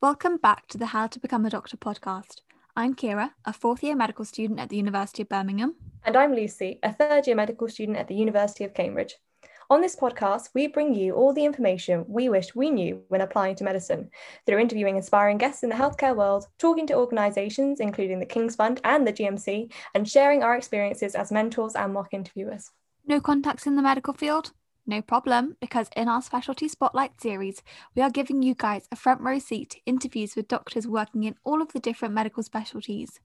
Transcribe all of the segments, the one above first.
Welcome back to the How to Become a Doctor podcast. I'm Kira, a fourth year medical student at the University of Birmingham. And I'm Lucy, a third year medical student at the University of Cambridge. On this podcast, we bring you all the information we wish we knew when applying to medicine through interviewing inspiring guests in the healthcare world, talking to organisations including the King's Fund and the GMC, and sharing our experiences as mentors and mock interviewers. No contacts in the medical field? No problem, because in our Specialty Spotlight series, we are giving you guys a front row seat to interviews with doctors working in all of the different medical specialties.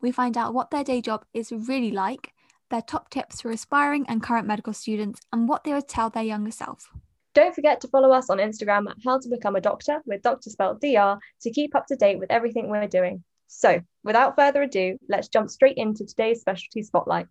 We find out what their day job is really like, their top tips for aspiring and current medical students, and what they would tell their younger self. Don't forget to follow us on Instagram at How to Become a Doctor with Doctor spelled DR to keep up to date with everything we're doing. So, without further ado, let's jump straight into today's Specialty Spotlight.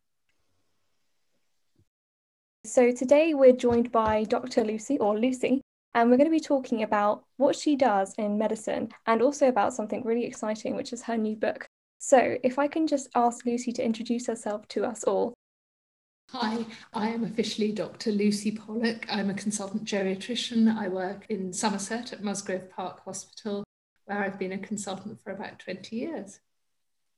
So today we're joined by Dr. Lucy or Lucy, and we're going to be talking about what she does in medicine and also about something really exciting, which is her new book. So if I can just ask Lucy to introduce herself to us all. Hi, I am officially Dr. Lucy Pollock. I'm a consultant geriatrician. I work in Somerset at Musgrove Park Hospital, where I've been a consultant for about 20 years.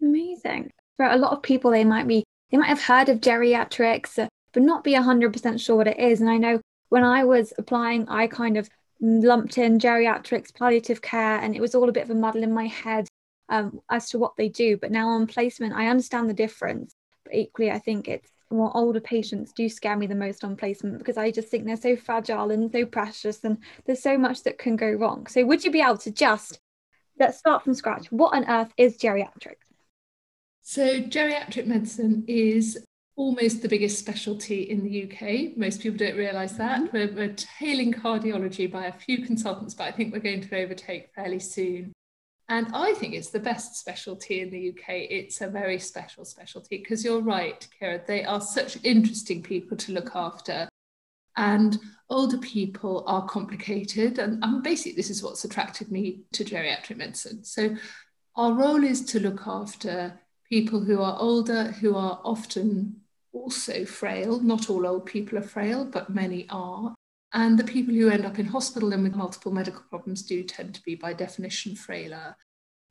Amazing. For a lot of people, they might be they might have heard of geriatrics, but not be 100% sure what it is. And I know when I was applying, I kind of lumped in geriatrics, palliative care, and it was all a bit of a muddle in my head um, as to what they do. But now on placement, I understand the difference. But equally, I think it's more older patients do scare me the most on placement because I just think they're so fragile and so precious, and there's so much that can go wrong. So, would you be able to just let's start from scratch? What on earth is geriatrics? So, geriatric medicine is almost the biggest specialty in the UK. Most people don't realise that. Mm-hmm. We're, we're tailing cardiology by a few consultants, but I think we're going to overtake fairly soon. And I think it's the best specialty in the UK. It's a very special specialty because you're right, Kira, they are such interesting people to look after. And older people are complicated. And, and basically, this is what's attracted me to geriatric medicine. So, our role is to look after people who are older, who are often also frail. Not all old people are frail, but many are. And the people who end up in hospital and with multiple medical problems do tend to be, by definition, frailer.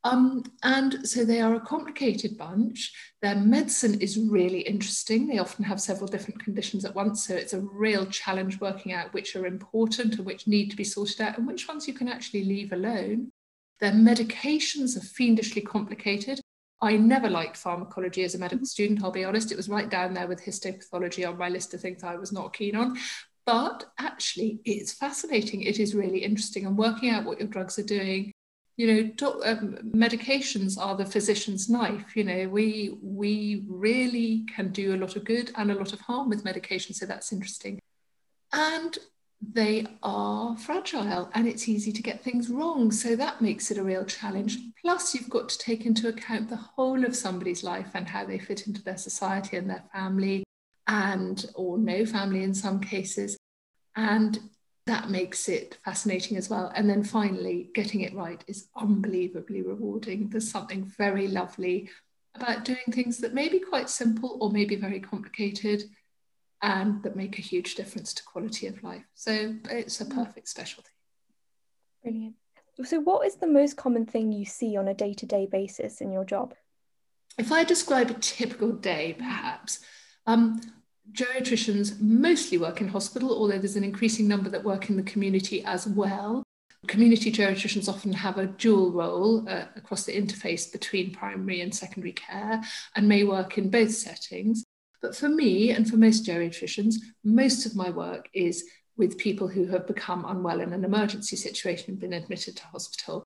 Um, and so they are a complicated bunch. Their medicine is really interesting. They often have several different conditions at once. So it's a real challenge working out which are important and which need to be sorted out and which ones you can actually leave alone. Their medications are fiendishly complicated. I never liked pharmacology as a medical student, I'll be honest. It was right down there with histopathology on my list of things I was not keen on. But actually, it's fascinating. It is really interesting. And working out what your drugs are doing, you know, do, um, medications are the physician's knife. You know, we we really can do a lot of good and a lot of harm with medication. So that's interesting. And they are fragile and it's easy to get things wrong. So that makes it a real challenge. Plus, you've got to take into account the whole of somebody's life and how they fit into their society and their family, and or no family in some cases. And that makes it fascinating as well. And then finally, getting it right is unbelievably rewarding. There's something very lovely about doing things that may be quite simple or maybe very complicated and that make a huge difference to quality of life. So it's a mm. perfect specialty. Brilliant. So, what is the most common thing you see on a day to day basis in your job? If I describe a typical day, perhaps, um, geriatricians mostly work in hospital, although there's an increasing number that work in the community as well. Community geriatricians often have a dual role uh, across the interface between primary and secondary care and may work in both settings. But for me and for most geriatricians, most of my work is with people who have become unwell in an emergency situation and been admitted to hospital.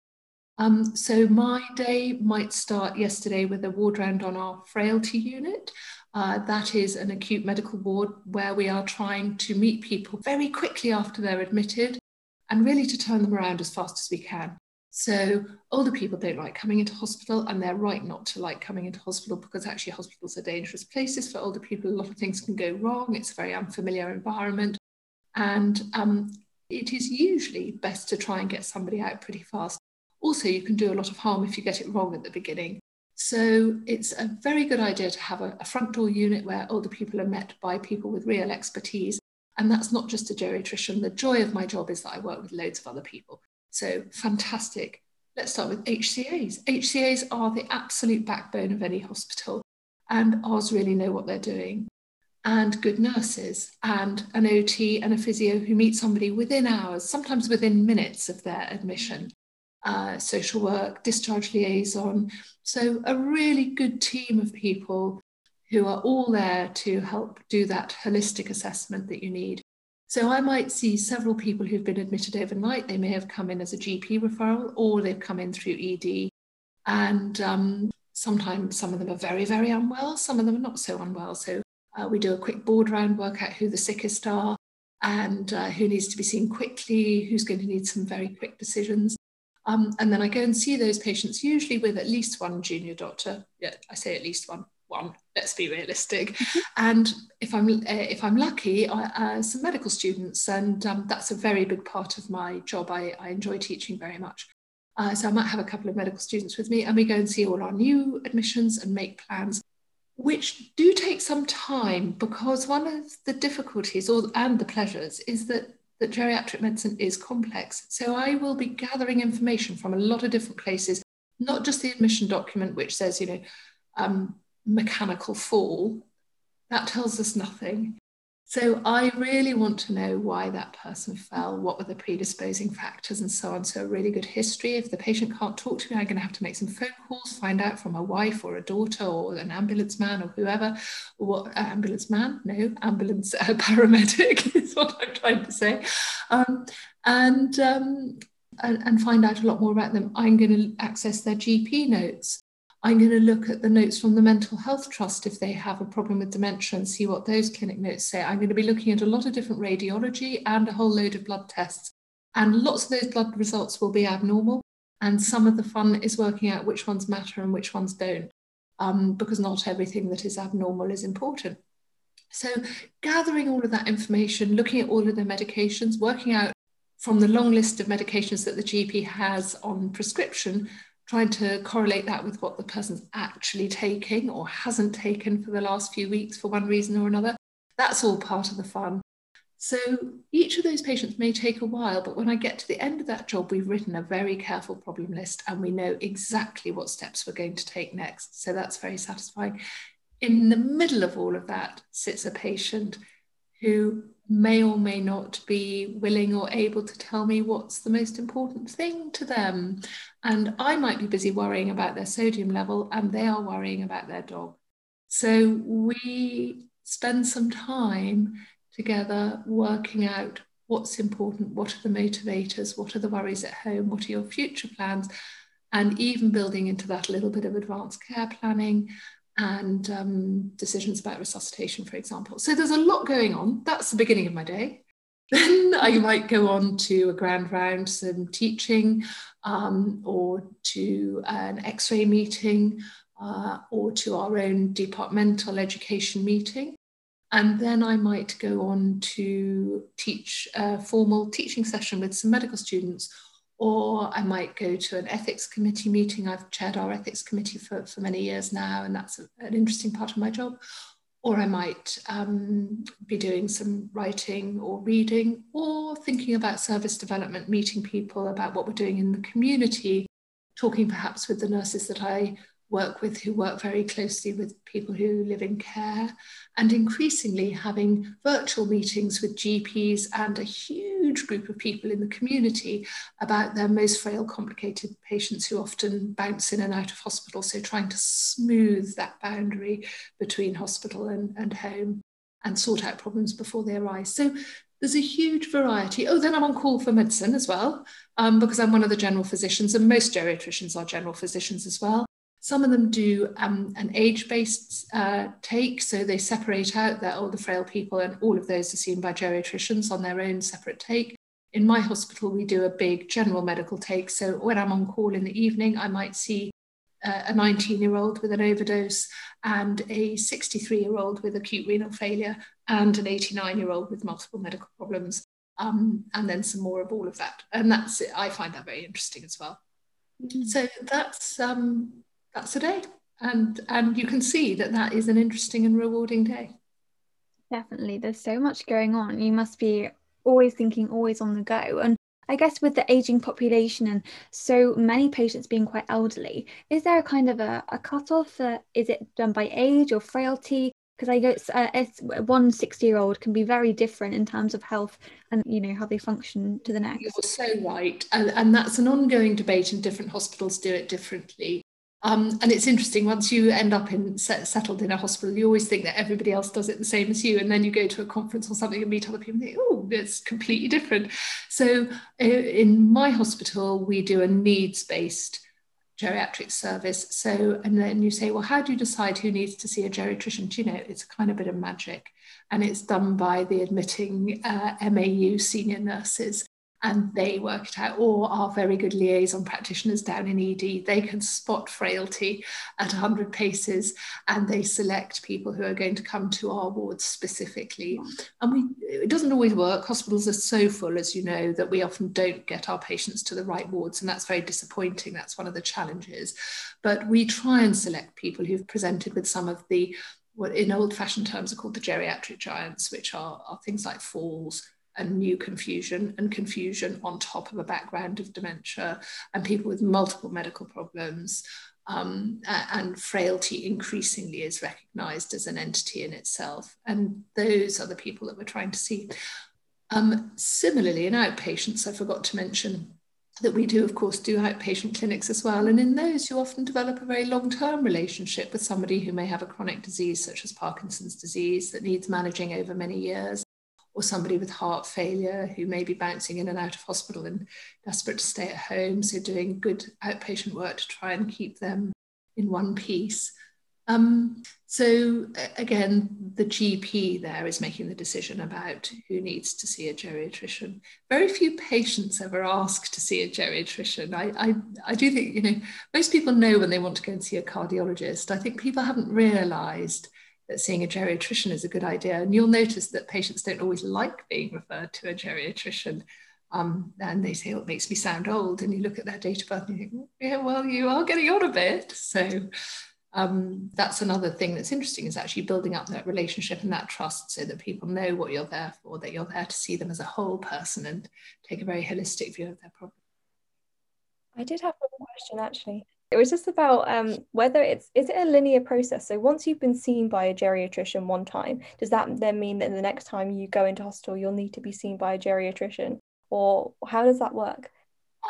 Um, so my day might start yesterday with a ward round on our frailty unit. Uh, that is an acute medical ward where we are trying to meet people very quickly after they're admitted and really to turn them around as fast as we can. So older people don't like coming into hospital, and they're right not to like coming into hospital because actually hospitals are dangerous places for older people. A lot of things can go wrong. It's a very unfamiliar environment, and um, it is usually best to try and get somebody out pretty fast. Also, you can do a lot of harm if you get it wrong at the beginning. So it's a very good idea to have a, a front door unit where older people are met by people with real expertise. And that's not just a geriatrician. The joy of my job is that I work with loads of other people so fantastic. let's start with HCAs. HCAs are the absolute backbone of any hospital, and Oz really know what they're doing. And good nurses, and an OT and a physio who meet somebody within hours, sometimes within minutes of their admission. Uh, social work, discharge liaison. So, a really good team of people who are all there to help do that holistic assessment that you need. So I might see several people who've been admitted overnight. They may have come in as a GP referral or they've come in through ED. And um, sometimes some of them are very, very unwell, some of them are not so unwell. So uh, we do a quick board round, work out who the sickest are and uh, who needs to be seen quickly, who's going to need some very quick decisions. Um, and then I go and see those patients, usually with at least one junior doctor. Yeah, I say at least one one. Let's be realistic. Mm-hmm. And if I'm uh, if I'm lucky, I, uh, some medical students, and um, that's a very big part of my job. I, I enjoy teaching very much. Uh, so I might have a couple of medical students with me, and we go and see all our new admissions and make plans, which do take some time because one of the difficulties, or and the pleasures, is that that geriatric medicine is complex. So I will be gathering information from a lot of different places, not just the admission document, which says, you know, um, mechanical fall, that tells us nothing. So I really want to know why that person fell, what were the predisposing factors, and so on. So a really good history. If the patient can't talk to me, I'm going to have to make some phone calls, find out from a wife or a daughter or an ambulance man or whoever. What uh, ambulance man? No, ambulance uh, paramedic is what I'm trying to say, um, and, um, and and find out a lot more about them. I'm going to access their GP notes. I'm going to look at the notes from the Mental Health Trust if they have a problem with dementia and see what those clinic notes say. I'm going to be looking at a lot of different radiology and a whole load of blood tests. And lots of those blood results will be abnormal. And some of the fun is working out which ones matter and which ones don't, um, because not everything that is abnormal is important. So, gathering all of that information, looking at all of the medications, working out from the long list of medications that the GP has on prescription trying to correlate that with what the person's actually taking or hasn't taken for the last few weeks for one reason or another. That's all part of the fun. So each of those patients may take a while, but when I get to the end of that job, we've written a very careful problem list and we know exactly what steps we're going to take next. So that's very satisfying. In the middle of all of that sits a patient who may or may not be willing or able to tell me what's the most important thing to them. And I might be busy worrying about their sodium level, and they are worrying about their dog. So we spend some time together working out what's important, what are the motivators, what are the worries at home, what are your future plans, and even building into that a little bit of advanced care planning and um, decisions about resuscitation, for example. So there's a lot going on. That's the beginning of my day. Then I might go on to a grand round, some teaching, um, or to an x ray meeting, uh, or to our own departmental education meeting. And then I might go on to teach a formal teaching session with some medical students or I might go to an ethics committee meeting. I've chaired our ethics committee for, for many years now, and that's a, an interesting part of my job. Or I might um, be doing some writing or reading, or thinking about service development, meeting people about what we're doing in the community, talking perhaps with the nurses that I work with who work very closely with people who live in care, and increasingly having virtual meetings with GPs and a huge group of people in the community about their most frail, complicated patients who often bounce in and out of hospital. So, trying to smooth that boundary between hospital and, and home and sort out problems before they arise. So, there's a huge variety. Oh, then I'm on call for medicine as well, um, because I'm one of the general physicians, and most geriatricians are general physicians as well. Some of them do um, an age based uh, take, so they separate out their older, frail people, and all of those are seen by geriatricians on their own separate take. In my hospital, we do a big general medical take. So when I'm on call in the evening, I might see uh, a 19 year old with an overdose and a 63 year old with acute renal failure and an 89 year old with multiple medical problems. Um, and then some more of all of that. And that's it. I find that very interesting as well. Mm-hmm. So that's um, that's a day and and you can see that that is an interesting and rewarding day definitely there's so much going on you must be always thinking always on the go and I guess with the aging population and so many patients being quite elderly, is there a kind of a, a cutoff? Uh, is it done by age or frailty? Because I guess uh, it's, one 60 year old can be very different in terms of health and you know how they function to the next. You're so right, and, and that's an ongoing debate, and different hospitals do it differently. Um, and it's interesting once you end up in set, settled in a hospital, you always think that everybody else does it the same as you, and then you go to a conference or something and meet other people and think, oh, it's completely different. So in my hospital, we do a needs-based geriatric service. So and then you say, well, how do you decide who needs to see a geriatrician? Do you know, it's kind of a bit of magic, and it's done by the admitting uh, MAU senior nurses and they work it out, or our very good liaison practitioners down in ED, they can spot frailty at 100 paces and they select people who are going to come to our wards specifically. And we, it doesn't always work. Hospitals are so full, as you know, that we often don't get our patients to the right wards, and that's very disappointing. That's one of the challenges. But we try and select people who've presented with some of the what in old fashioned terms are called the geriatric giants, which are, are things like falls, and new confusion and confusion on top of a background of dementia and people with multiple medical problems. Um, and frailty increasingly is recognized as an entity in itself. And those are the people that we're trying to see. Um, similarly, in outpatients, I forgot to mention that we do, of course, do outpatient clinics as well. And in those, you often develop a very long term relationship with somebody who may have a chronic disease, such as Parkinson's disease, that needs managing over many years or somebody with heart failure who may be bouncing in and out of hospital and desperate to stay at home. So, doing good outpatient work to try and keep them in one piece. Um, so, again, the GP there is making the decision about who needs to see a geriatrician. Very few patients ever ask to see a geriatrician. I, I, I do think, you know, most people know when they want to go and see a cardiologist. I think people haven't realized that seeing a geriatrician is a good idea. And you'll notice that patients don't always like being referred to a geriatrician. Um, and they say, oh, it makes me sound old. And you look at their date of birth and you think, yeah, well, you are getting on a bit. So um, that's another thing that's interesting is actually building up that relationship and that trust so that people know what you're there for, that you're there to see them as a whole person and take a very holistic view of their problem. I did have one question actually. It was just about um, whether it's is it a linear process. So once you've been seen by a geriatrician one time, does that then mean that the next time you go into hospital, you'll need to be seen by a geriatrician, or how does that work?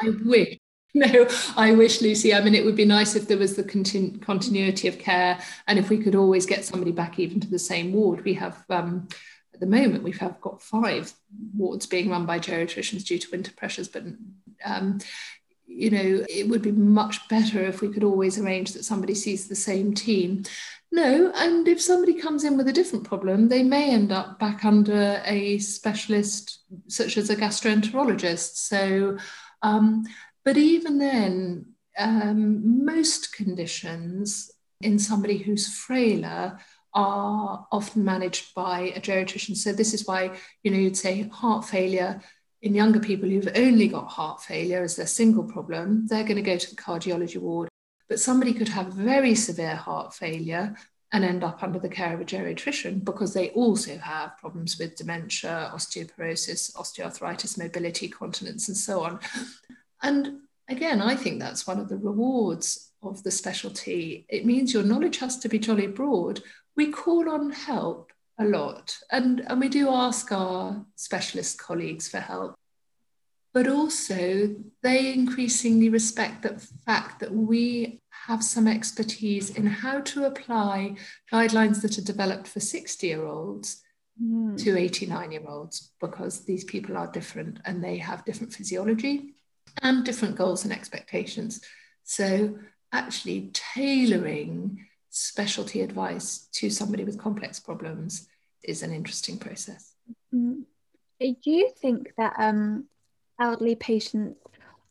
I wish. No, I wish, Lucy. I mean, it would be nice if there was the continu- continuity of care, and if we could always get somebody back even to the same ward. We have. Um, at the moment, we've got five wards being run by geriatricians due to winter pressures, but um, you know, it would be much better if we could always arrange that somebody sees the same team. No, and if somebody comes in with a different problem, they may end up back under a specialist, such as a gastroenterologist. So, um, but even then, um, most conditions in somebody who's frailer are often managed by a geriatrician. So this is why, you know, you'd say heart failure in younger people who've only got heart failure as their single problem, they're going to go to the cardiology ward. But somebody could have very severe heart failure and end up under the care of a geriatrician because they also have problems with dementia, osteoporosis, osteoarthritis, mobility, continence, and so on. And again, I think that's one of the rewards of the specialty. It means your knowledge has to be jolly broad. We call on help a lot. And, and we do ask our specialist colleagues for help. But also, they increasingly respect the fact that we have some expertise in how to apply guidelines that are developed for 60 year olds mm. to 89 year olds, because these people are different and they have different physiology and different goals and expectations. So, actually, tailoring specialty advice to somebody with complex problems is an interesting process. Mm-hmm. Do you think that um, elderly patients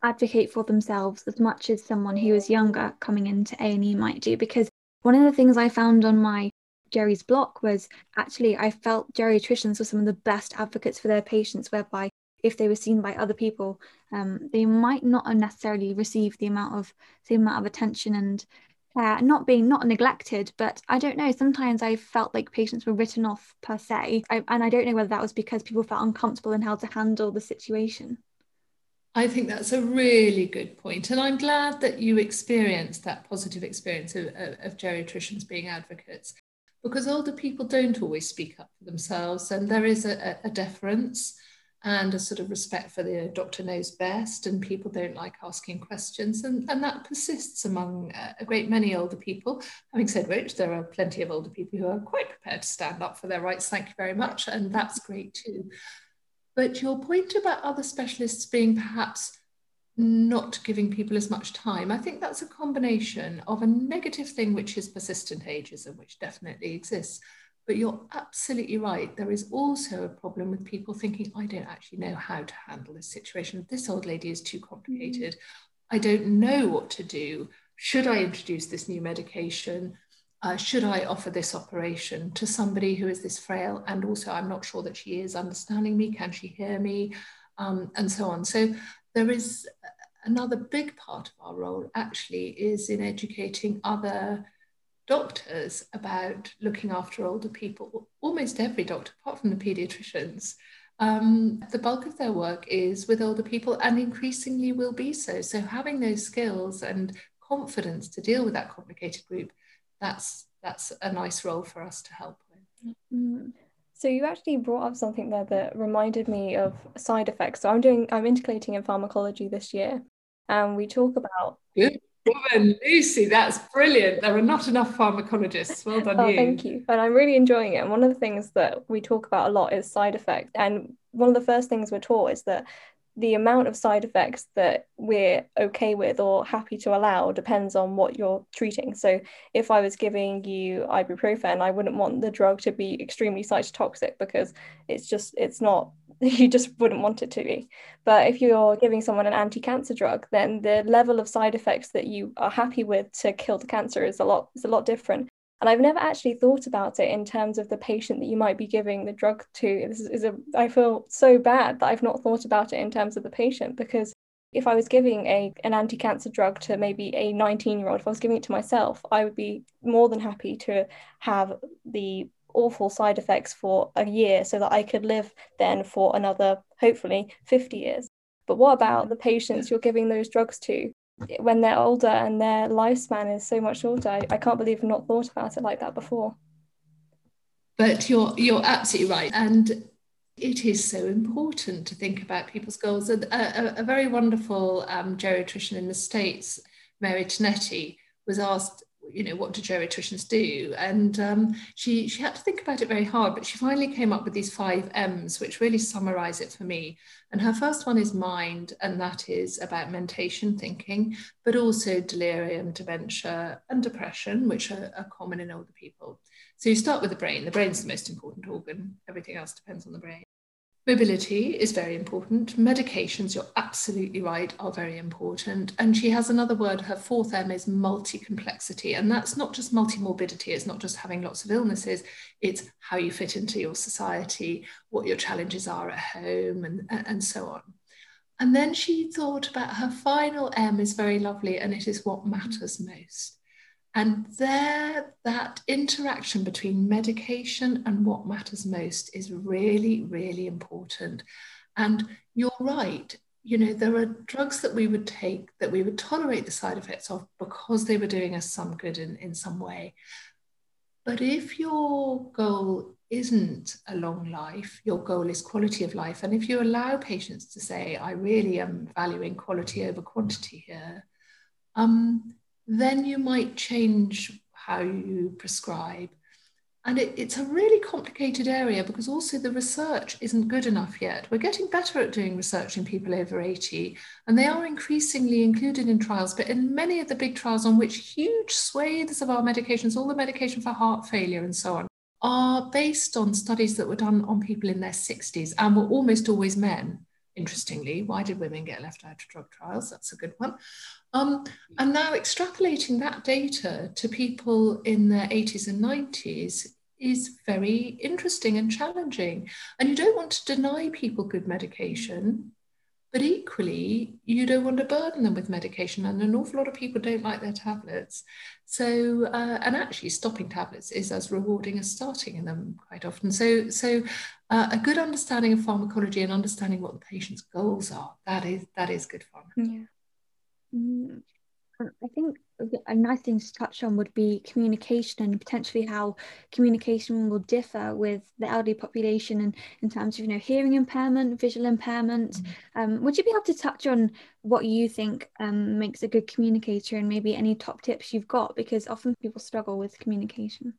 advocate for themselves as much as someone who is younger coming into A&E might do? Because one of the things I found on my geris block was actually I felt geriatricians were some of the best advocates for their patients, whereby if they were seen by other people, um, they might not necessarily receive the amount of same amount of attention and uh, not being not neglected, but I don't know. Sometimes I felt like patients were written off per se, I, and I don't know whether that was because people felt uncomfortable in how to handle the situation. I think that's a really good. And I'm glad that you experienced that positive experience of, of, geriatricians being advocates because older people don't always speak up for themselves and there is a, a deference and a sort of respect for the doctor knows best and people don't like asking questions and, and that persists among uh, a great many older people having said which there are plenty of older people who are quite prepared to stand up for their rights thank you very much and that's great too but your point about other specialists being perhaps not giving people as much time, I think that's a combination of a negative thing, which is persistent ageism, which definitely exists. But you're absolutely right. There is also a problem with people thinking, I don't actually know how to handle this situation. This old lady is too complicated. I don't know what to do. Should I introduce this new medication? uh, should I offer this operation to somebody who is this frail? And also, I'm not sure that she is understanding me. Can she hear me? Um, and so on. So there is another big part of our role actually is in educating other doctors about looking after older people. Almost every doctor, apart from the pediatricians, um, the bulk of their work is with older people and increasingly will be so. So having those skills and confidence to deal with that complicated group that's that's a nice role for us to help with. Mm. So you actually brought up something there that reminded me of side effects. So I'm doing I'm integrating in pharmacology this year, and we talk about. Good woman, Lucy. That's brilliant. There are not enough pharmacologists. Well done, oh, you. Thank you. And I'm really enjoying it. And one of the things that we talk about a lot is side effects. And one of the first things we're taught is that the amount of side effects that we're okay with or happy to allow depends on what you're treating. So if I was giving you ibuprofen, I wouldn't want the drug to be extremely cytotoxic because it's just it's not you just wouldn't want it to be. But if you're giving someone an anti-cancer drug, then the level of side effects that you are happy with to kill the cancer is a lot is a lot different. And I've never actually thought about it in terms of the patient that you might be giving the drug to. This is, is a, I feel so bad that I've not thought about it in terms of the patient because if I was giving a an anti-cancer drug to maybe a 19-year-old, if I was giving it to myself, I would be more than happy to have the awful side effects for a year so that I could live then for another hopefully 50 years. But what about the patients you're giving those drugs to when they're older and their lifespan is so much shorter. I, I can't believe I've not thought about it like that before. But you're you're absolutely right, and it is so important to think about people's goals. A, a, a very wonderful um, geriatrician in the States, Mary Tinetti, was asked you know what do geriatricians do? And um, she she had to think about it very hard but she finally came up with these five m's which really summarize it for me. And her first one is mind and that is about mentation thinking but also delirium dementia and depression which are, are common in older people. So you start with the brain. The brain's the most important organ. Everything else depends on the brain Mobility is very important. Medications, you're absolutely right, are very important. And she has another word, her fourth M is multi complexity. And that's not just multi morbidity, it's not just having lots of illnesses, it's how you fit into your society, what your challenges are at home, and, and so on. And then she thought about her final M is very lovely, and it is what matters most. And there, that interaction between medication and what matters most is really, really important. And you're right, you know, there are drugs that we would take that we would tolerate the side effects of because they were doing us some good in, in some way. But if your goal isn't a long life, your goal is quality of life. And if you allow patients to say, I really am valuing quality over quantity here, um, then you might change how you prescribe. And it, it's a really complicated area because also the research isn't good enough yet. We're getting better at doing research in people over 80, and they are increasingly included in trials. But in many of the big trials on which huge swathes of our medications, all the medication for heart failure and so on, are based on studies that were done on people in their 60s and were almost always men interestingly. Why did women get left out of drug trials? That's a good one. Um, and now extrapolating that data to people in their 80s and 90s is very interesting and challenging. And you don't want to deny people good medication, But equally, you don't want to burden them with medication, and an awful lot of people don't like their tablets. So, uh, and actually, stopping tablets is as rewarding as starting in them quite often. So, so uh, a good understanding of pharmacology and understanding what the patient's goals are that is that is good fun. Yeah. Mm. I think a nice thing to touch on would be communication and potentially how communication will differ with the elderly population and in terms of you know hearing impairment visual impairment mm-hmm. um, would you be able to touch on what you think um, makes a good communicator and maybe any top tips you've got because often people struggle with communication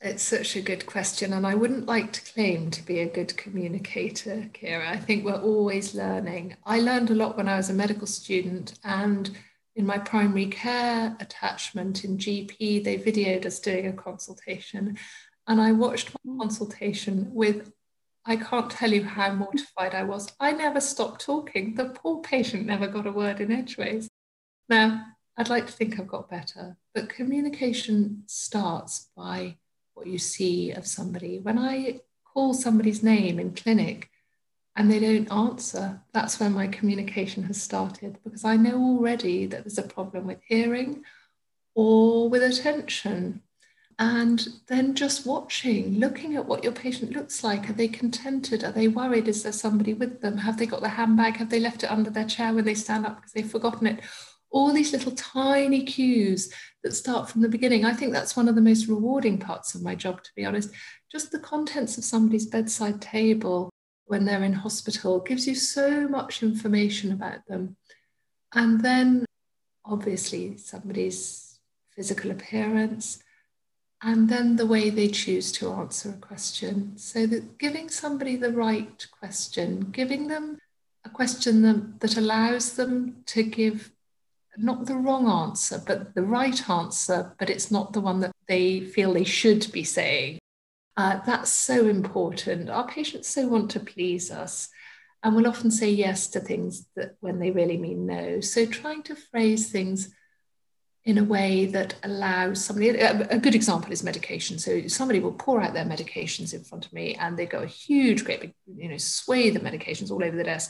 it's such a good question, and I wouldn't like to claim to be a good communicator, Kira. I think we're always learning. I learned a lot when I was a medical student, and in my primary care attachment in GP, they videoed us doing a consultation. And I watched my mm. consultation with, I can't tell you how mortified I was. I never stopped talking. The poor patient never got a word in edgeways. Now, I'd like to think I've got better, but communication starts by what you see of somebody. When I call somebody's name in clinic, and they don't answer, that's where my communication has started because I know already that there's a problem with hearing or with attention. And then just watching, looking at what your patient looks like. Are they contented? Are they worried? Is there somebody with them? Have they got the handbag? Have they left it under their chair when they stand up because they've forgotten it? All these little tiny cues that start from the beginning. I think that's one of the most rewarding parts of my job, to be honest. Just the contents of somebody's bedside table, when they're in hospital gives you so much information about them. And then, obviously, somebody's physical appearance, and then the way they choose to answer a question. So, that giving somebody the right question, giving them a question that, that allows them to give not the wrong answer, but the right answer, but it's not the one that they feel they should be saying. Uh, that's so important. Our patients so want to please us and will often say yes to things that when they really mean no. So trying to phrase things in a way that allows somebody a, good example is medication so somebody will pour out their medications in front of me and they go a huge great big you know swathe of medications all over the desk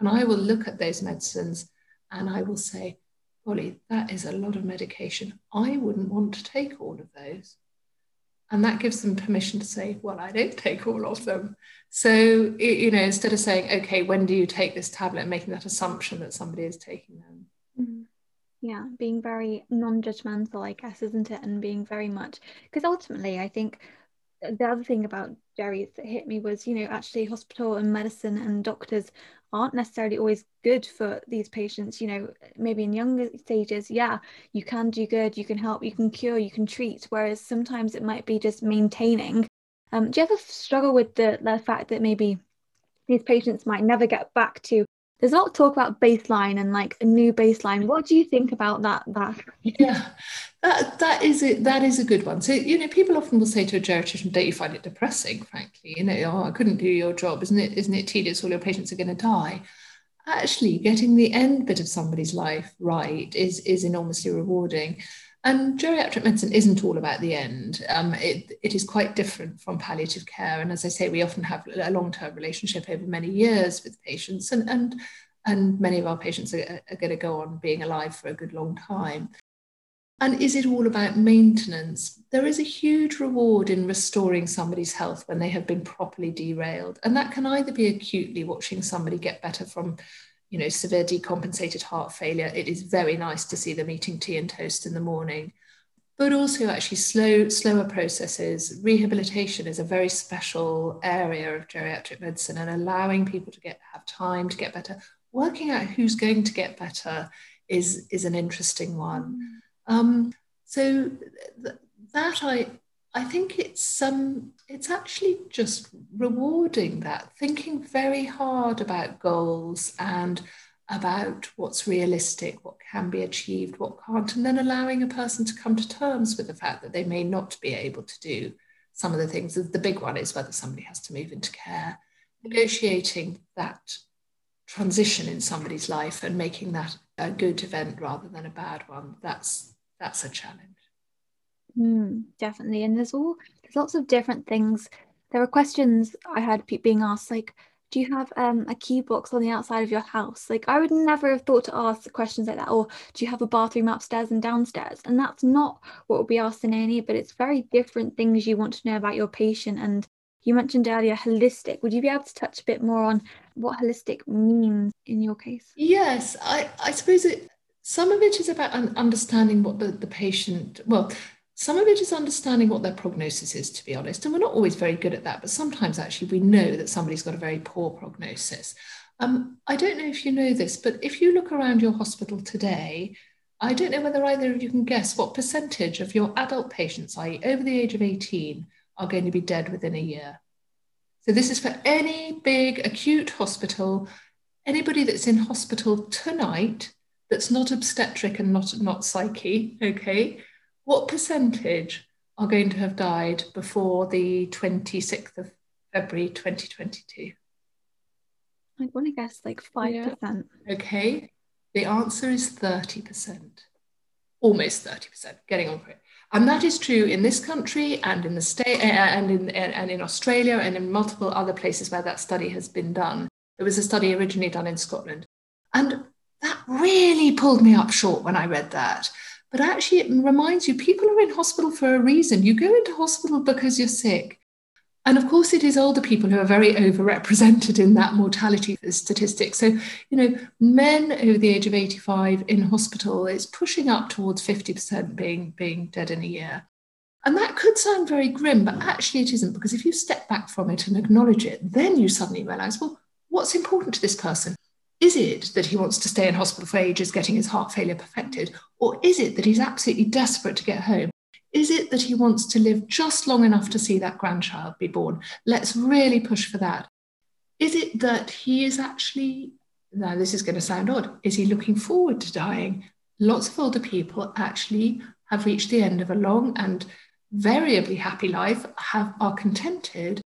and i will look at those medicines and i will say golly that is a lot of medication i wouldn't want to take all of those and that gives them permission to say well i don't take all of them. So you know instead of saying okay when do you take this tablet? making that assumption that somebody is taking them. Mm-hmm. yeah being very non-judgmental i guess isn't it? And being very much because ultimately i think the other thing about geri that hit me was, you know, actually hospital and medicine and doctors aren't necessarily always good for these patients. You know, maybe in younger stages, yeah, you can do good, you can help, you can cure, you can treat. Whereas sometimes it might be just maintaining. Um, do you ever struggle with the, the fact that maybe these patients might never get back to there's a lot of talk about baseline and like a new baseline. What do you think about that? That yeah, that that is it. that is a good one. So you know, people often will say to a geriatrician, "Don't you find it depressing?" Frankly, you know, oh, I couldn't do your job, isn't it? Isn't it tedious? All your patients are going to die. Actually, getting the end bit of somebody's life right is is enormously rewarding. And geriatric medicine isn't all about the end. Um, it, it is quite different from palliative care. And as I say, we often have a long term relationship over many years with patients, and, and, and many of our patients are, are going to go on being alive for a good long time. And is it all about maintenance? There is a huge reward in restoring somebody's health when they have been properly derailed. And that can either be acutely watching somebody get better from you know, severe decompensated heart failure, it is very nice to see them eating tea and toast in the morning. But also actually slow, slower processes. Rehabilitation is a very special area of geriatric medicine and allowing people to get have time to get better. Working out who's going to get better is, is an interesting one. Mm. Um, so th- that I I think it's um it's actually just rewarding that thinking very hard about goals and about what's realistic, what can be achieved, what can't, and then allowing a person to come to terms with the fact that they may not be able to do some of the things. The big one is whether somebody has to move into care, negotiating that transition in somebody's life and making that a good event rather than a bad one. That's that's a challenge. Mm, definitely. And there's all there's lots of different things. There were questions I had being asked like, do you have um, a key box on the outside of your house? Like, I would never have thought to ask questions like that. Or do you have a bathroom upstairs and downstairs? And that's not what would be asked in A&E, but it's very different things you want to know about your patient. And you mentioned earlier holistic. Would you be able to touch a bit more on what holistic means in your case? Yes, I, I suppose it, some of it is about understanding what the, the patient, well, some of it is understanding what their prognosis is, to be honest. And we're not always very good at that, but sometimes actually we know that somebody's got a very poor prognosis. Um, I don't know if you know this, but if you look around your hospital today, I don't know whether either of you can guess what percentage of your adult patients, i.e., over the age of 18, are going to be dead within a year. So, this is for any big acute hospital, anybody that's in hospital tonight that's not obstetric and not, not psyche, okay? What percentage are going to have died before the 26th of February 2022? I want to guess like 5%. Yeah. Okay. The answer is 30%. Almost 30%, getting on for it. And that is true in this country and in the state eh, eh, and in, eh, and in Australia and in multiple other places where that study has been done. There was a study originally done in Scotland. And that really pulled me up short when I read that but actually, it reminds you people are in hospital for a reason. You go into hospital because you're sick. And of course, it is older people who are very overrepresented in that mortality statistic. So, you know, men over the age of 85 in hospital is pushing up towards 50% being, being dead in a year. And that could sound very grim, but actually it isn't, because if you step back from it and acknowledge it, then you suddenly realize, well, what's important to this person? Is it that he wants to stay in hospital for ages getting his heart failure perfected? Or is it that he's absolutely desperate to get home? Is it that he wants to live just long enough to see that grandchild be born? Let's really push for that. Is it that he is actually, now this is going to sound odd, is he looking forward to dying? Lots of older people actually have reached the end of a long and variably happy life, have, are contented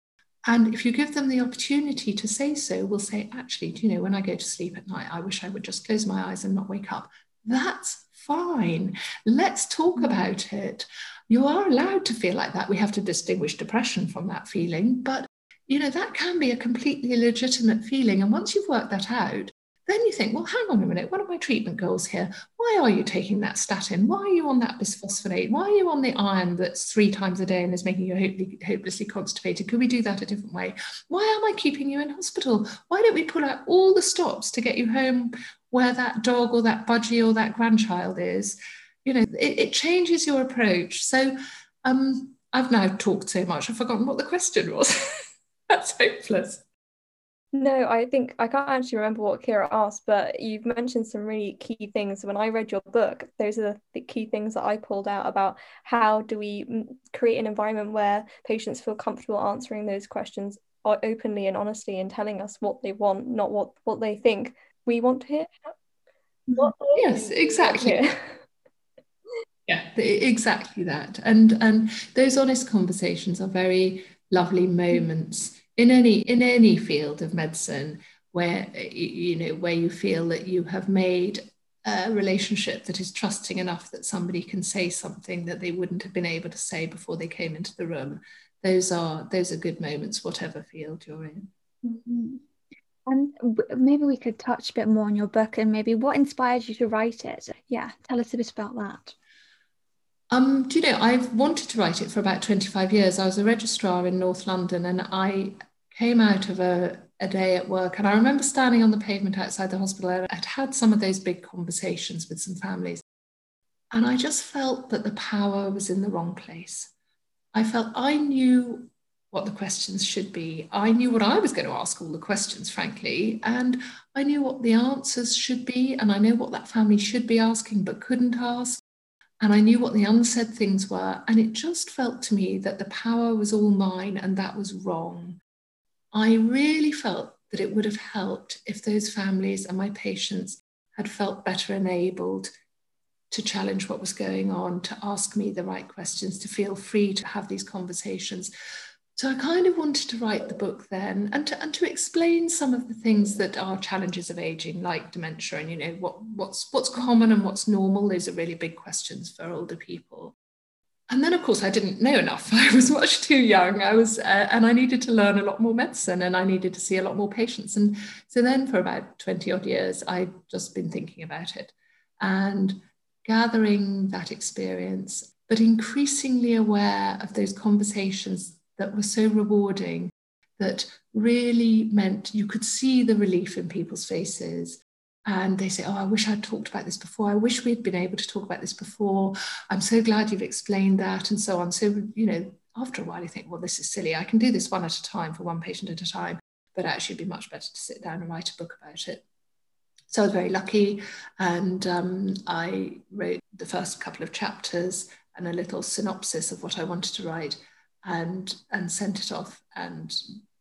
and if you give them the opportunity to say so, we'll say, actually, do you know, when I go to sleep at night, I wish I would just close my eyes and not wake up. That's fine. Let's talk mm. about it. You are allowed to feel like that. We have to distinguish depression from that feeling, but you know, that can be a completely legitimate feeling. And once you've worked that out, then you think, well, hang on a minute, what are my treatment goals here? Why are you taking that statin? Why are you on that bisphosphonate? Why are you on the iron that's three times a day and is making you hopelessly, constipated? Could we do that a different way? Why am I keeping you in hospital? Why don't we pull out all the stops to get you home where that dog or that budgie or that grandchild is? You know, it, it changes your approach. So um, I've now talked so much, I've forgotten what the question was. that's hopeless. No, I think I can't actually remember what Kira asked, but you've mentioned some really key things. When I read your book, those are the key things that I pulled out about how do we mm, create an environment where patients feel comfortable answering those questions openly and honestly and telling us what they want, not what what they think we want to hear. What yes, exactly. yeah, exactly that. And and those honest conversations are very lovely moments in any in any field of medicine where you know where you feel that you have made a relationship that is trusting enough that somebody can say something that they wouldn't have been able to say before they came into the room those are those are good moments whatever field you're in. Mm-hmm. and maybe we could touch a bit more on your book and maybe what inspired you to write it. Yeah tell us a bit about that um, do you know, I've wanted to write it for about 25 years. I was a registrar in North London and I came out of a, a day at work and I remember standing on the pavement outside the hospital. I'd had some of those big conversations with some families. And I just felt that the power was in the wrong place. I felt I knew what the questions should be. I knew what I was going to ask all the questions, frankly, and I knew what the answers should be. And I know what that family should be asking but couldn't ask. And I knew what the unsaid things were. And it just felt to me that the power was all mine and that was wrong. I really felt that it would have helped if those families and my patients had felt better enabled to challenge what was going on, to ask me the right questions, to feel free to have these conversations. So I kind of wanted to write the book then and to, and to explain some of the things that are challenges of aging, like dementia, and you know what, what's what's common and what's normal. Those are really big questions for older people. and then of course i didn't know enough i was much too young i was uh, and i needed to learn a lot more medicine and i needed to see a lot more patients and so then for about 20 odd years i'd just been thinking about it and gathering that experience but increasingly aware of those conversations that were so rewarding that really meant you could see the relief in people's faces and they say, Oh, I wish I'd talked about this before. I wish we'd been able to talk about this before. I'm so glad you've explained that, and so on. So, you know, after a while, you think, Well, this is silly. I can do this one at a time for one patient at a time, but actually, it'd be much better to sit down and write a book about it. So I was very lucky, and um, I wrote the first couple of chapters and a little synopsis of what I wanted to write, and and sent it off. And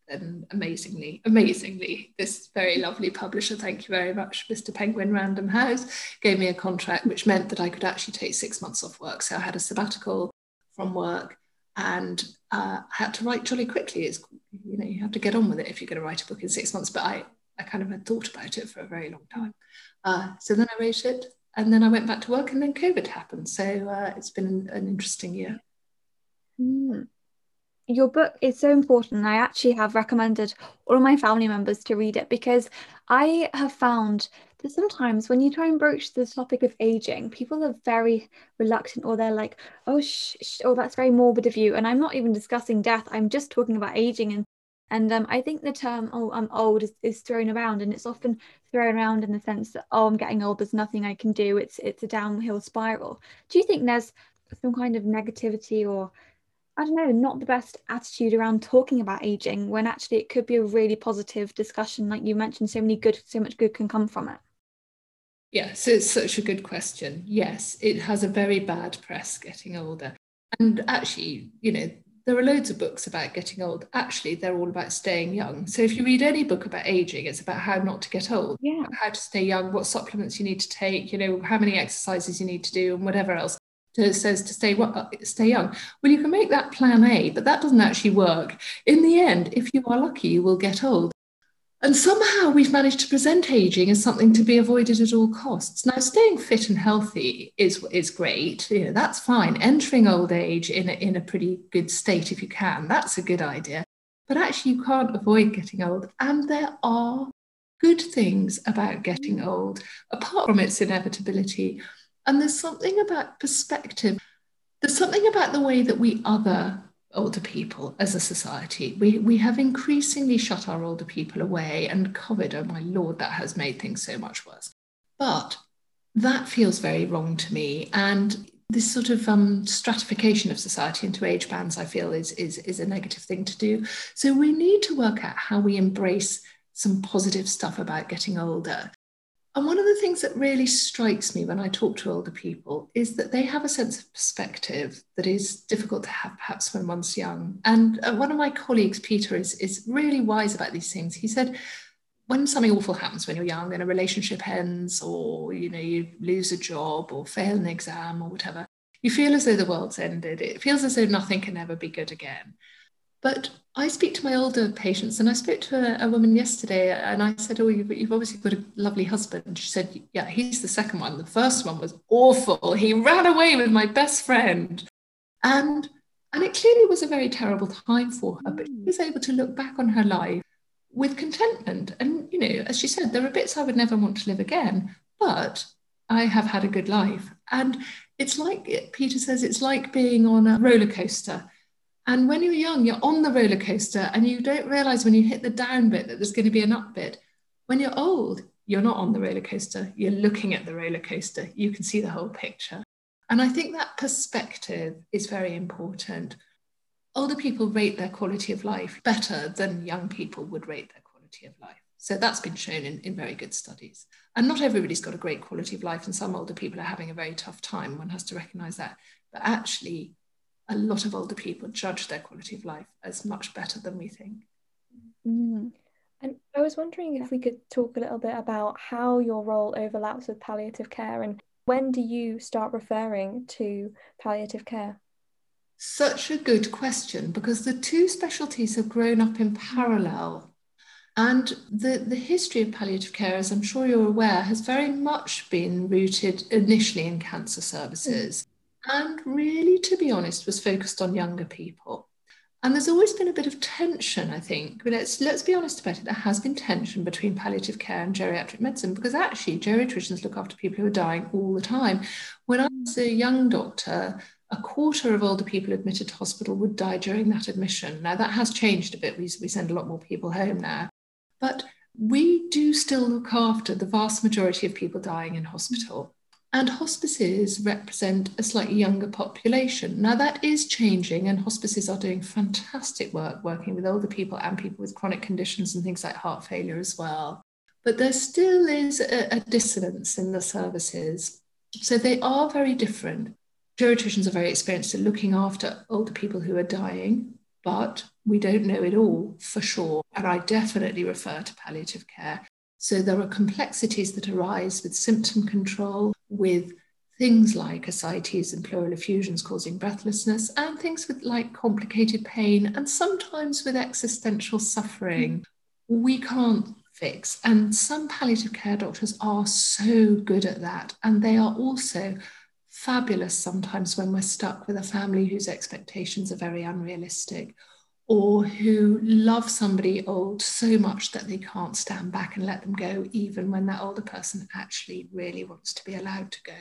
and amazingly, amazingly, this very lovely publisher, thank you very much, Mr. Penguin Random House, gave me a contract which meant that I could actually take six months off work. So I had a sabbatical from work and uh, I had to write jolly quickly. It's, you know, you have to get on with it if you're going to write a book in six months. But I, I kind of had thought about it for a very long time. Uh, so then I wrote it and then I went back to work and then COVID happened. So uh, it's been an, an interesting year. Mm your book is so important. I actually have recommended all of my family members to read it because I have found that sometimes when you try and broach the topic of aging, people are very reluctant or they're like, oh, sh- sh- oh, that's very morbid of you. And I'm not even discussing death. I'm just talking about aging. And and um, I think the term, oh, I'm old is, is thrown around and it's often thrown around in the sense that, oh, I'm getting old, there's nothing I can do. It's it's a downhill spiral. Do you think there's some kind of negativity or I don't know, not the best attitude around talking about aging when actually it could be a really positive discussion. Like you mentioned, so many good, so much good can come from it. Yeah, so it's such a good question. Yes, it has a very bad press getting older. And actually, you know, there are loads of books about getting old. Actually, they're all about staying young. So if you read any book about aging, it's about how not to get old, yeah. how to stay young, what supplements you need to take, you know, how many exercises you need to do, and whatever else says to stay what uh, stay young. Well, you can make that plan A, but that doesn't actually work. In the end, if you are lucky, you will get old. And somehow we've managed to present aging as something to be avoided at all costs. Now, staying fit and healthy is, is great. You know, that's fine. Entering old age in a, in a pretty good state, if you can, that's a good idea. But actually, you can't avoid getting old. And there are good things about getting old, apart from its inevitability. And there's something about perspective. There's something about the way that we other older people as a society. We, we have increasingly shut our older people away, and COVID, oh my lord, that has made things so much worse. But that feels very wrong to me. And this sort of um, stratification of society into age bands, I feel, is, is, is a negative thing to do. So we need to work out how we embrace some positive stuff about getting older. And one of the things that really strikes me when I talk to older people is that they have a sense of perspective that is difficult to have perhaps when one's young. And uh, one of my colleagues, Peter, is, is really wise about these things. He said, when something awful happens when you're young and a relationship ends or you know you lose a job or fail an exam or whatever you feel as though the world's ended it feels as though nothing can ever be good again but I speak to my older patients, and I spoke to a, a woman yesterday, and I said, "Oh, you've, you've, obviously got a lovely husband." She said, "Yeah, he's the second one. The first one was awful. He ran away with my best friend," and and it clearly was a very terrible time for her. But she mm. was able to look back on her life with contentment, and you know, as she said, there are bits I would never want to live again, but I have had a good life, and it's like Peter says, it's like being on a roller coaster and when you're young, you're on the roller coaster and you don't realize when you hit the down bit that there's going to be an up bit. When you're old, you're not on the roller coaster, you're looking at the roller coaster. You can see the whole picture. And I think that perspective is very important. Older people rate their quality of life better than young people would rate their quality of life. So that's been shown in, in very good studies. And not everybody's got a great quality of life, and some older people are having a very tough time. One has to recognize that. But actually, a lot of older people judge their quality of life as much better than we think. Mm. And I was wondering if we could talk a little bit about how your role overlaps with palliative care and when do you start referring to palliative care? Such a good question because the two specialties have grown up in parallel. And the, the history of palliative care, as I'm sure you're aware, has very much been rooted initially in cancer services. Mm and really, to be honest, was focused on younger people. And there's always been a bit of tension, I think. But let's let's be honest about it. There has been tension between palliative care and geriatric medicine because actually geriatricians look after people who are dying all the time. When I was a young doctor, a quarter of older people admitted to hospital would die during that admission. Now that has changed a bit. We, we send a lot more people home now. But we do still look after the vast majority of people dying in hospital. And hospices represent a slightly younger population. Now, that is changing, and hospices are doing fantastic work working with older people and people with chronic conditions and things like heart failure as well. But there still is a, a dissonance in the services. So they are very different. Geriatricians are very experienced at looking after older people who are dying, but we don't know it all for sure. And I definitely refer to palliative care so there are complexities that arise with symptom control, with things like ascites and pleural effusions causing breathlessness, and things with like complicated pain, and sometimes with existential suffering. We can't fix. And some palliative care doctors are so good at that. And they are also fabulous sometimes when we're stuck with a family whose expectations are very unrealistic or who love somebody old so much that they can't stand back and let them go, even when that older person actually really wants to be allowed to go.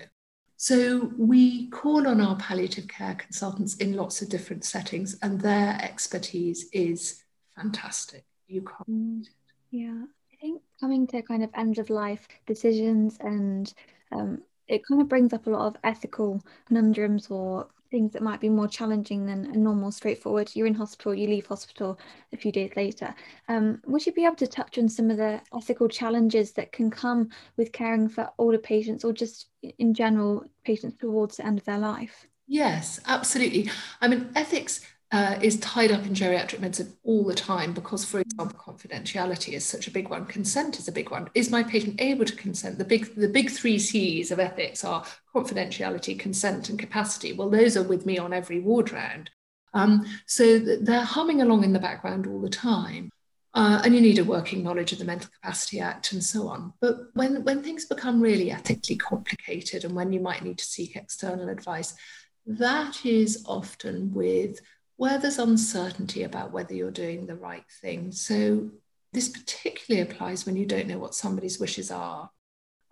So we call on our palliative care consultants in lots of different settings, and their expertise is fantastic. You can't. Mm, yeah, I think coming to kind of end of life decisions and um, it kind of brings up a lot of ethical conundrums or things that might be more challenging than a normal straightforward you're in hospital you leave hospital a few days later. Um, would you be able to touch on some of the ethical challenges that can come with caring for older patients or just in general patients towards the end of their life? Yes absolutely. I mean ethics uh, is tied up in geriatric medicine all the time because, for example, confidentiality is such a big one. Consent is a big one. Is my patient able to consent? The big the big three C's of ethics are confidentiality, consent, and capacity. Well, those are with me on every ward round. Um, so they're humming along in the background all the time. Uh, and you need a working knowledge of the Mental Capacity Act and so on. But when, when things become really ethically complicated and when you might need to seek external advice, that is often with where there's uncertainty about whether you're doing the right thing. So this particularly applies when you don't know what somebody's wishes are.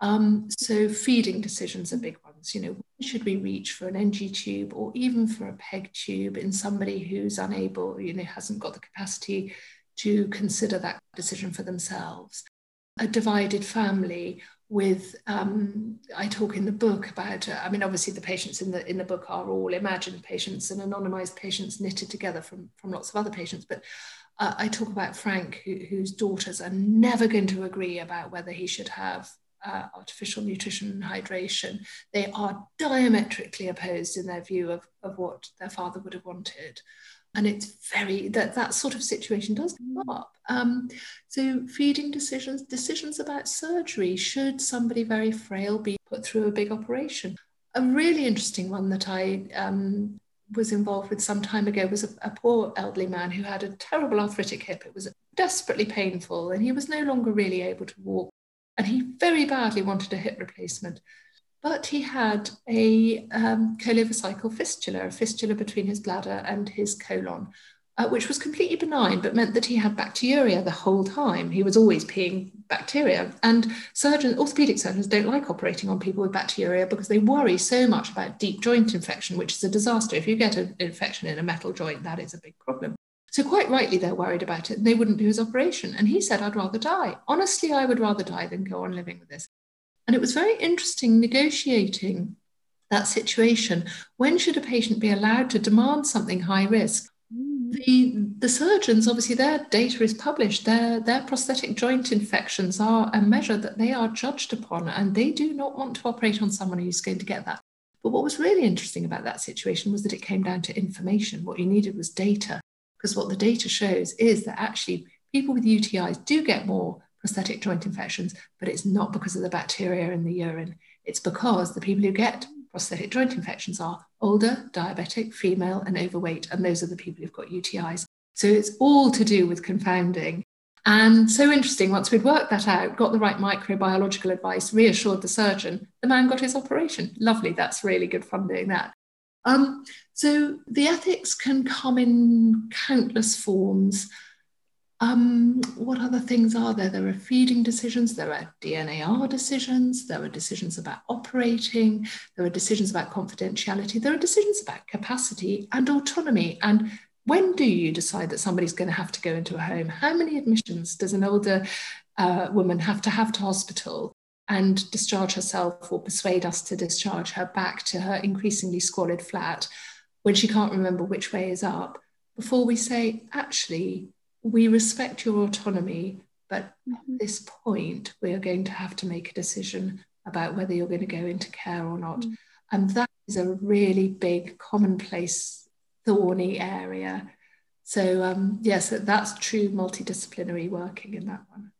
Um, so feeding decisions are big ones. You know, should we reach for an NG tube or even for a PEG tube in somebody who's unable, you know, hasn't got the capacity to consider that decision for themselves? A divided family with um, I talk in the book about uh, I mean obviously the patients in the in the book are all imagined patients and anonymized patients knitted together from from lots of other patients. But uh, I talk about Frank who, whose daughters are never going to agree about whether he should have uh, artificial nutrition and hydration. They are diametrically opposed in their view of, of what their father would have wanted and it's very that that sort of situation does come mm. up. Um, so feeding decisions decisions about surgery should somebody very frail be put through a big operation? A really interesting one that i um, was involved with some time ago was a, a, poor elderly man who had a terrible arthritic hip. It was desperately painful and he was no longer really able to walk. And he very badly wanted a hip replacement but he had a um, fistula, a fistula between his bladder and his colon, uh, which was completely benign, but meant that he had bacteria the whole time. He was always peeing bacteria. And surgeons, orthopedic surgeons don't like operating on people with bacteria because they worry so much about deep joint infection, which is a disaster. If you get an infection in a metal joint, that is a big problem. So, quite rightly, they're worried about it and they wouldn't do his operation. And he said, I'd rather die. Honestly, I would rather die than go on living with this. And it was very interesting negotiating that situation. When should a patient be allowed to demand something high risk? Mm. The, the surgeons, obviously, their data is published. Their, their prosthetic joint infections are a measure that they are judged upon, and they do not want to operate on someone who's going to get that. But what was really interesting about that situation was that it came down to information. What you needed was data, because what the data shows is that actually people with UTIs do get more prosthetic joint infections, but it's not because of the bacteria in the urine. It's because the people who get prosthetic joint infections are older, diabetic, female, and overweight. And those are the people who've got UTIs. So it's all to do with confounding. And so interesting, once we'd worked that out, got the right microbiological advice, reassured the surgeon, the man got his operation. Lovely, that's really good fun doing that. Um, so the ethics can come in countless forms. Um, what other things are there? There are feeding decisions, there are DNAR decisions, there are decisions about operating, there are decisions about confidentiality, there are decisions about capacity and autonomy. And when do you decide that somebody's going to have to go into a home? How many admissions does an older uh, woman have to have to hospital and discharge herself or persuade us to discharge her back to her increasingly squalid flat when she can't remember which way is up before we say, actually, we respect your autonomy, but mm-hmm. at this point, we are going to have to make a decision about whether you're going to go into care or not. Mm-hmm. And that is a really big, commonplace, thorny area. So, um, yes, that's true multidisciplinary working in that one.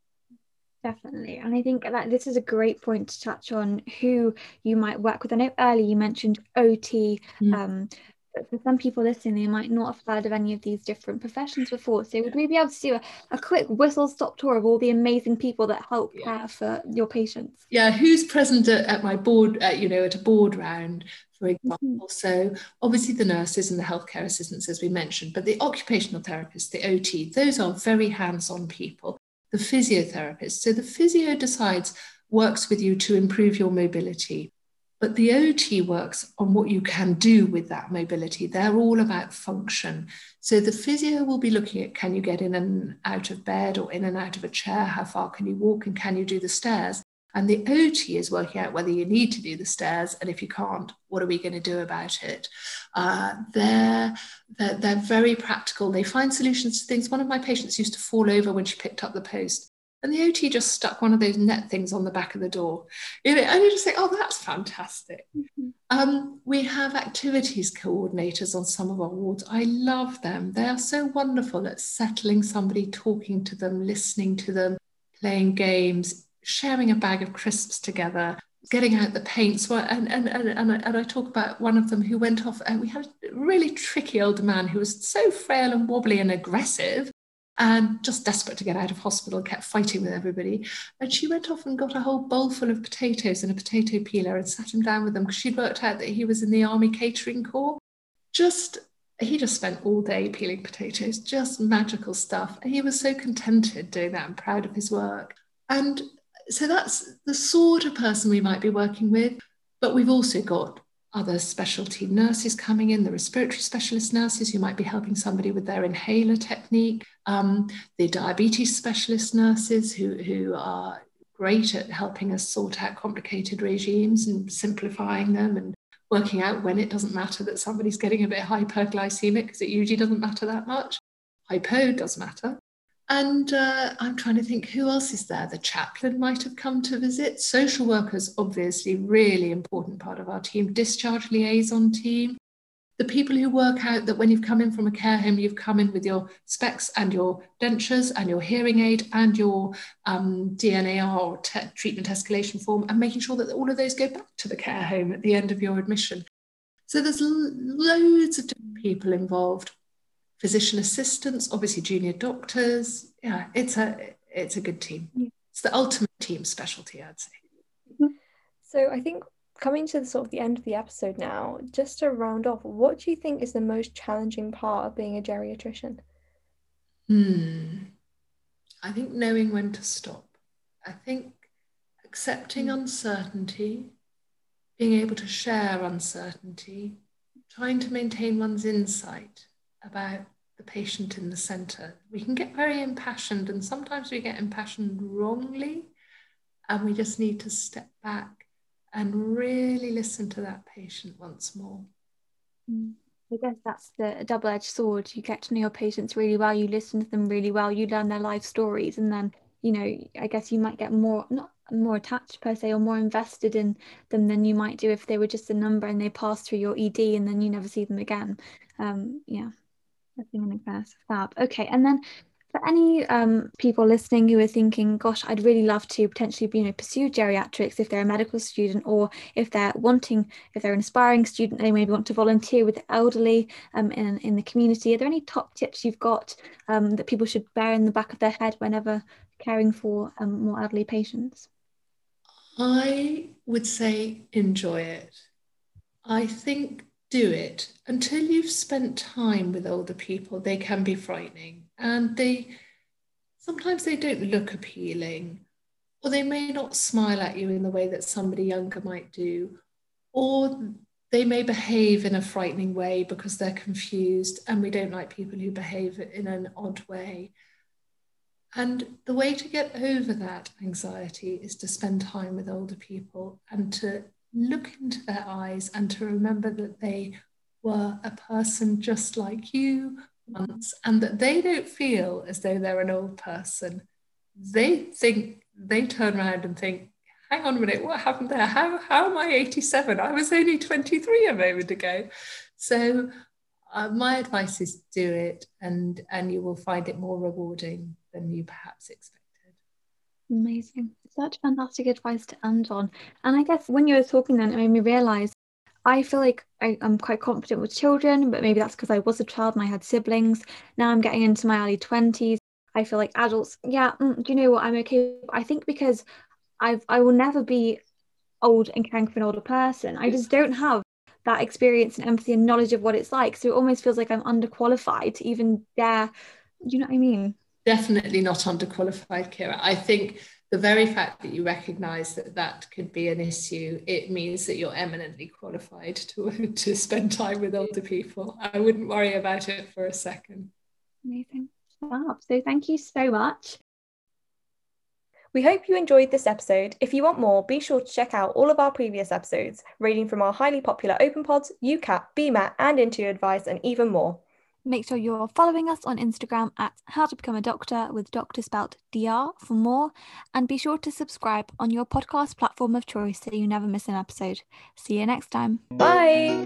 Definitely. And I think that this is a great point to touch on who you might work with. I know earlier you mentioned OT. Mm. Um, but for some people listening, they might not have heard of any of these different professions before. So would we be able to do a, a quick whistle stop tour of all the amazing people that help yeah. care for your patients? Yeah, who's present at, at my board, uh, you know, at a board round, for example. Mm-hmm. So obviously the nurses and the healthcare assistants, as we mentioned, but the occupational therapists, the OT, those are very hands-on people the physiotherapist. So the physio decides, works with you to improve your mobility. But the OT works on what you can do with that mobility. They're all about function. So the physio will be looking at can you get in and out of bed or in and out of a chair? How far can you walk? And can you do the stairs? And the OT is working out whether you need to do the stairs. And if you can't, what are we going to do about it? Uh, they're, they're, they're very practical. They find solutions to things. One of my patients used to fall over when she picked up the post. And the OT just stuck one of those net things on the back of the door. You know, and you just think, oh, that's fantastic. Mm-hmm. Um, we have activities coordinators on some of our wards. I love them. They are so wonderful at settling somebody, talking to them, listening to them, playing games, sharing a bag of crisps together, getting out the paints. And, and, and, and, I, and I talk about one of them who went off, and we had a really tricky older man who was so frail and wobbly and aggressive and just desperate to get out of hospital, kept fighting with everybody. And she went off and got a whole bowl full of potatoes and a potato peeler and sat him down with them because she'd worked out that he was in the Army Catering Corps. Just he just spent all day peeling potatoes, just magical stuff. And he was so contented doing that and proud of his work. And so that's the sort of person we might be working with. But we've also got other specialty nurses coming in, the respiratory specialist nurses who might be helping somebody with their inhaler technique, um, the diabetes specialist nurses who, who are great at helping us sort out complicated regimes and simplifying them and working out when it doesn't matter that somebody's getting a bit hyperglycemic because it usually doesn't matter that much. Hypo does matter. And uh, I'm trying to think who else is there. The chaplain might have come to visit. Social workers, obviously, really important part of our team. Discharge liaison team. The people who work out that when you've come in from a care home, you've come in with your specs and your dentures and your hearing aid and your um, DNAR or te- treatment escalation form, and making sure that all of those go back to the care home at the end of your admission. So there's l- loads of different people involved physician assistants, obviously junior doctors. Yeah, it's a it's a good team. It's the ultimate team specialty, I'd say. Mm-hmm. So I think coming to the sort of the end of the episode now, just to round off, what do you think is the most challenging part of being a geriatrician? Hmm. I think knowing when to stop. I think accepting mm. uncertainty, being able to share uncertainty, trying to maintain one's insight about the patient in the center. We can get very impassioned, and sometimes we get impassioned wrongly, and we just need to step back and really listen to that patient once more. Mm. I guess that's the double edged sword. You get to know your patients really well, you listen to them really well, you learn their life stories, and then, you know, I guess you might get more, not more attached per se, or more invested in them than you might do if they were just a number and they pass through your ED and then you never see them again. Um, yeah, Nothing like that. Fab. Okay. And then for any um, people listening who are thinking, gosh, I'd really love to potentially you know, pursue geriatrics if they're a medical student or if they're wanting, if they're an aspiring student, they maybe want to volunteer with the elderly um, in, in the community. Are there any top tips you've got um, that people should bear in the back of their head whenever caring for um, more elderly patients? I would say enjoy it. I think do it. Until you've spent time with older people, they can be frightening. And they sometimes they don't look appealing, or they may not smile at you in the way that somebody younger might do, or they may behave in a frightening way because they're confused, and we don't like people who behave in an odd way. And the way to get over that anxiety is to spend time with older people and to look into their eyes and to remember that they were a person just like you once and that they don't feel as though they're an old person. They think, they turn around and think, hang on a minute, what happened there? How, how am I 87? I was only 23 a moment ago. So uh, my advice is do it and, and you will find it more rewarding than you perhaps expected. Amazing. Such fantastic advice to end on. And I guess when you were talking then, it made me realize I feel like I, am quite confident with children, but maybe that's because I was a child and I had siblings. Now I'm getting into my early 20s. I feel like adults, yeah, mm, do you know what? I'm okay. I think because I've I will never be old and caring for an older person. I just don't have that experience and empathy and knowledge of what it's like. So it almost feels like I'm underqualified to even dare, you know what I mean? Definitely not underqualified, Kira. I think the very fact that you recognize that that could be an issue, it means that you're eminently qualified to, to spend time with older people. I wouldn't worry about it for a second. Amazing. Wow. So thank you so much. We hope you enjoyed this episode. If you want more, be sure to check out all of our previous episodes, ranging from our highly popular Open Pods, UCAT, BMAT, and interview advice, and even more. Make sure you're following us on Instagram at How to Become a Doctor with Doctor spelt DR for more, and be sure to subscribe on your podcast platform of choice so you never miss an episode. See you next time. Bye.